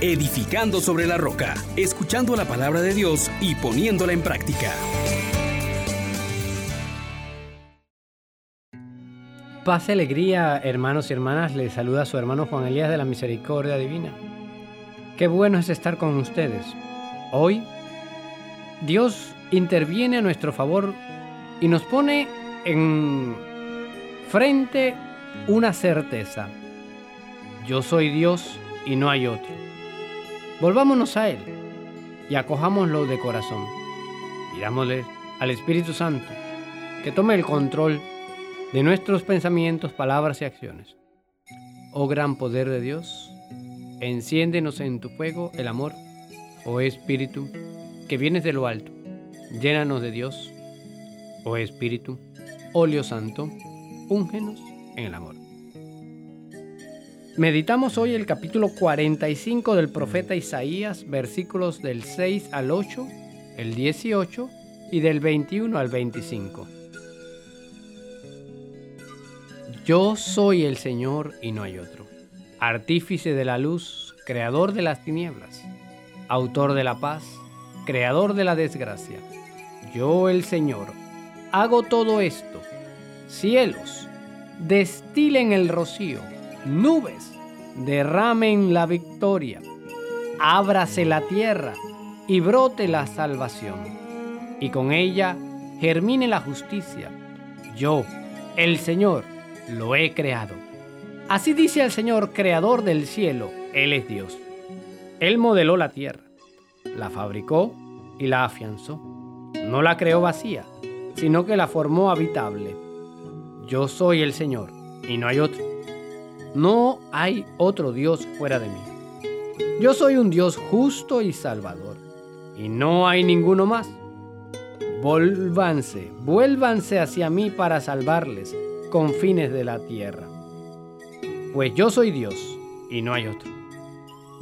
edificando sobre la roca, escuchando la palabra de Dios y poniéndola en práctica. Paz y alegría, hermanos y hermanas, les saluda su hermano Juan Elías de la Misericordia Divina. Qué bueno es estar con ustedes. Hoy, Dios interviene a nuestro favor y nos pone en frente una certeza. Yo soy Dios y no hay otro. Volvámonos a Él y acojámoslo de corazón. Pidámosle al Espíritu Santo que tome el control de nuestros pensamientos, palabras y acciones. Oh gran poder de Dios, enciéndenos en tu fuego el amor, oh Espíritu, que vienes de lo alto. Llénanos de Dios, oh Espíritu, óleo santo, úngenos en el amor. Meditamos hoy el capítulo 45 del profeta Isaías, versículos del 6 al 8, el 18 y del 21 al 25. Yo soy el Señor y no hay otro, artífice de la luz, creador de las tinieblas, autor de la paz, creador de la desgracia. Yo el Señor hago todo esto. Cielos, destilen el rocío nubes derramen la victoria, ábrase la tierra y brote la salvación, y con ella germine la justicia. Yo, el Señor, lo he creado. Así dice el Señor, creador del cielo, Él es Dios. Él modeló la tierra, la fabricó y la afianzó. No la creó vacía, sino que la formó habitable. Yo soy el Señor y no hay otro. No hay otro Dios fuera de mí. Yo soy un Dios justo y salvador, y no hay ninguno más. Vuélvanse, vuélvanse hacia mí para salvarles, con fines de la tierra. Pues yo soy Dios, y no hay otro.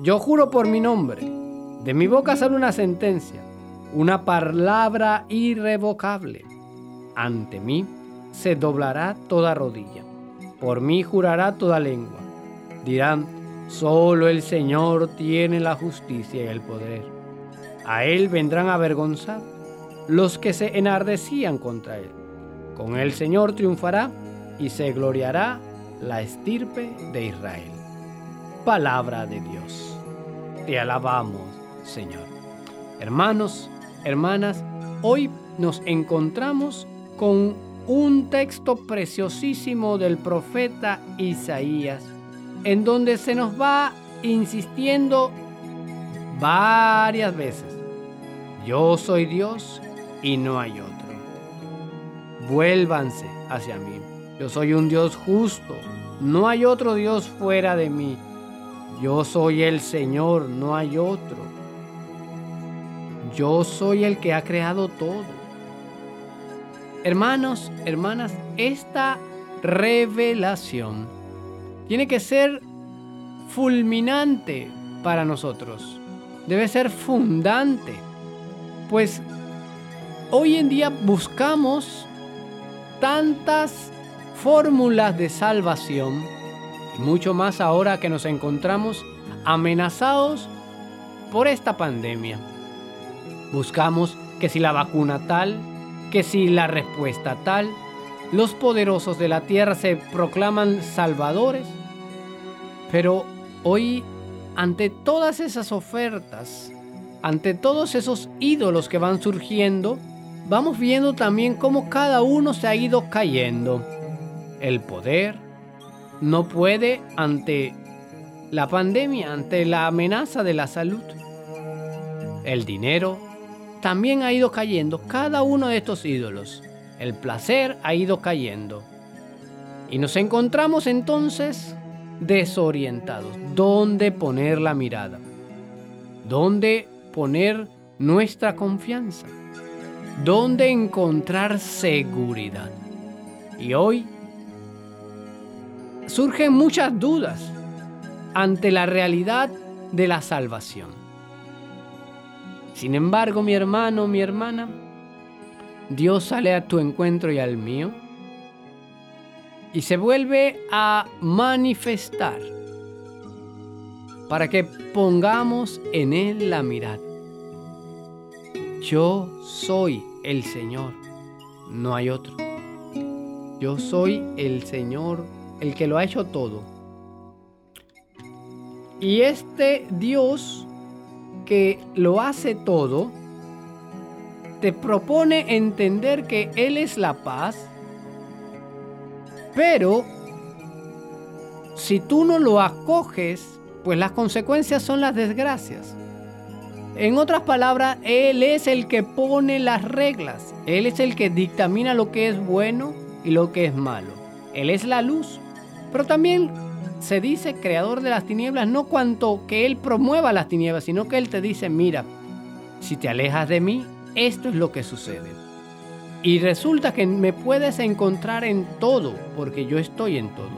Yo juro por mi nombre, de mi boca sale una sentencia, una palabra irrevocable. Ante mí se doblará toda rodilla por mí jurará toda lengua. Dirán, solo el Señor tiene la justicia y el poder. A Él vendrán avergonzados los que se enardecían contra Él. Con el Señor triunfará y se gloriará la estirpe de Israel. Palabra de Dios. Te alabamos, Señor. Hermanos, hermanas, hoy nos encontramos con un texto preciosísimo del profeta Isaías, en donde se nos va insistiendo varias veces, yo soy Dios y no hay otro. Vuélvanse hacia mí. Yo soy un Dios justo, no hay otro Dios fuera de mí. Yo soy el Señor, no hay otro. Yo soy el que ha creado todo. Hermanos, hermanas, esta revelación tiene que ser fulminante para nosotros. Debe ser fundante. Pues hoy en día buscamos tantas fórmulas de salvación y mucho más ahora que nos encontramos amenazados por esta pandemia. Buscamos que si la vacuna tal, que si la respuesta tal, los poderosos de la tierra se proclaman salvadores. Pero hoy, ante todas esas ofertas, ante todos esos ídolos que van surgiendo, vamos viendo también cómo cada uno se ha ido cayendo. El poder no puede ante la pandemia, ante la amenaza de la salud. El dinero también ha ido cayendo cada uno de estos ídolos. El placer ha ido cayendo. Y nos encontramos entonces desorientados. ¿Dónde poner la mirada? ¿Dónde poner nuestra confianza? ¿Dónde encontrar seguridad? Y hoy surgen muchas dudas ante la realidad de la salvación. Sin embargo, mi hermano, mi hermana, Dios sale a tu encuentro y al mío y se vuelve a manifestar para que pongamos en Él la mirada. Yo soy el Señor, no hay otro. Yo soy el Señor, el que lo ha hecho todo. Y este Dios que lo hace todo, te propone entender que Él es la paz, pero si tú no lo acoges, pues las consecuencias son las desgracias. En otras palabras, Él es el que pone las reglas. Él es el que dictamina lo que es bueno y lo que es malo. Él es la luz. Pero también se dice creador de las tinieblas no cuanto que Él promueva las tinieblas, sino que Él te dice, mira, si te alejas de mí, esto es lo que sucede. Y resulta que me puedes encontrar en todo, porque yo estoy en todo.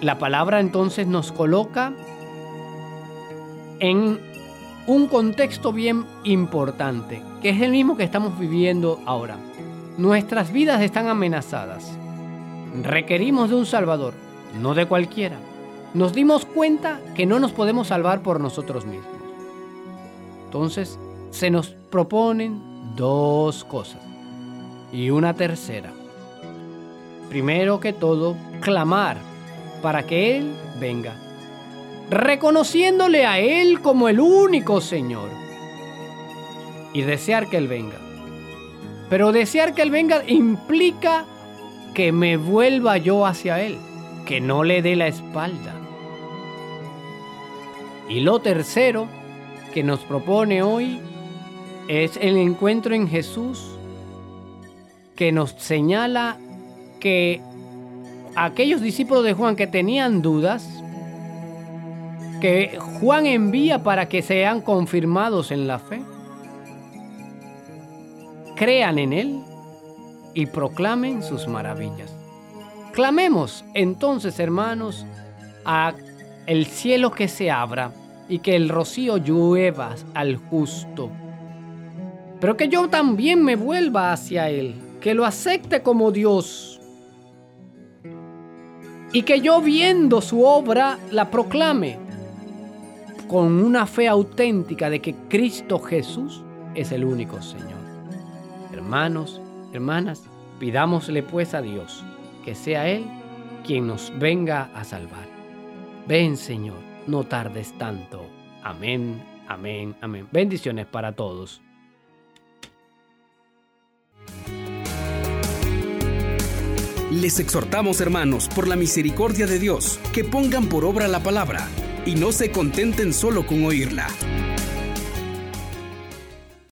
La palabra entonces nos coloca en un contexto bien importante, que es el mismo que estamos viviendo ahora. Nuestras vidas están amenazadas. Requerimos de un Salvador, no de cualquiera. Nos dimos cuenta que no nos podemos salvar por nosotros mismos. Entonces, se nos proponen dos cosas y una tercera. Primero que todo, clamar para que Él venga, reconociéndole a Él como el único Señor y desear que Él venga. Pero desear que Él venga implica que me vuelva yo hacia Él, que no le dé la espalda. Y lo tercero que nos propone hoy es el encuentro en Jesús que nos señala que aquellos discípulos de Juan que tenían dudas, que Juan envía para que sean confirmados en la fe, crean en Él y proclamen sus maravillas. Clamemos entonces, hermanos, a el cielo que se abra y que el rocío llueva al justo pero que yo también me vuelva hacia Él, que lo acepte como Dios y que yo viendo su obra la proclame con una fe auténtica de que Cristo Jesús es el único Señor. Hermanos, hermanas, pidámosle pues a Dios que sea Él quien nos venga a salvar. Ven Señor, no tardes tanto. Amén, amén, amén. Bendiciones para todos. Les exhortamos, hermanos, por la misericordia de Dios, que pongan por obra la palabra y no se contenten solo con oírla.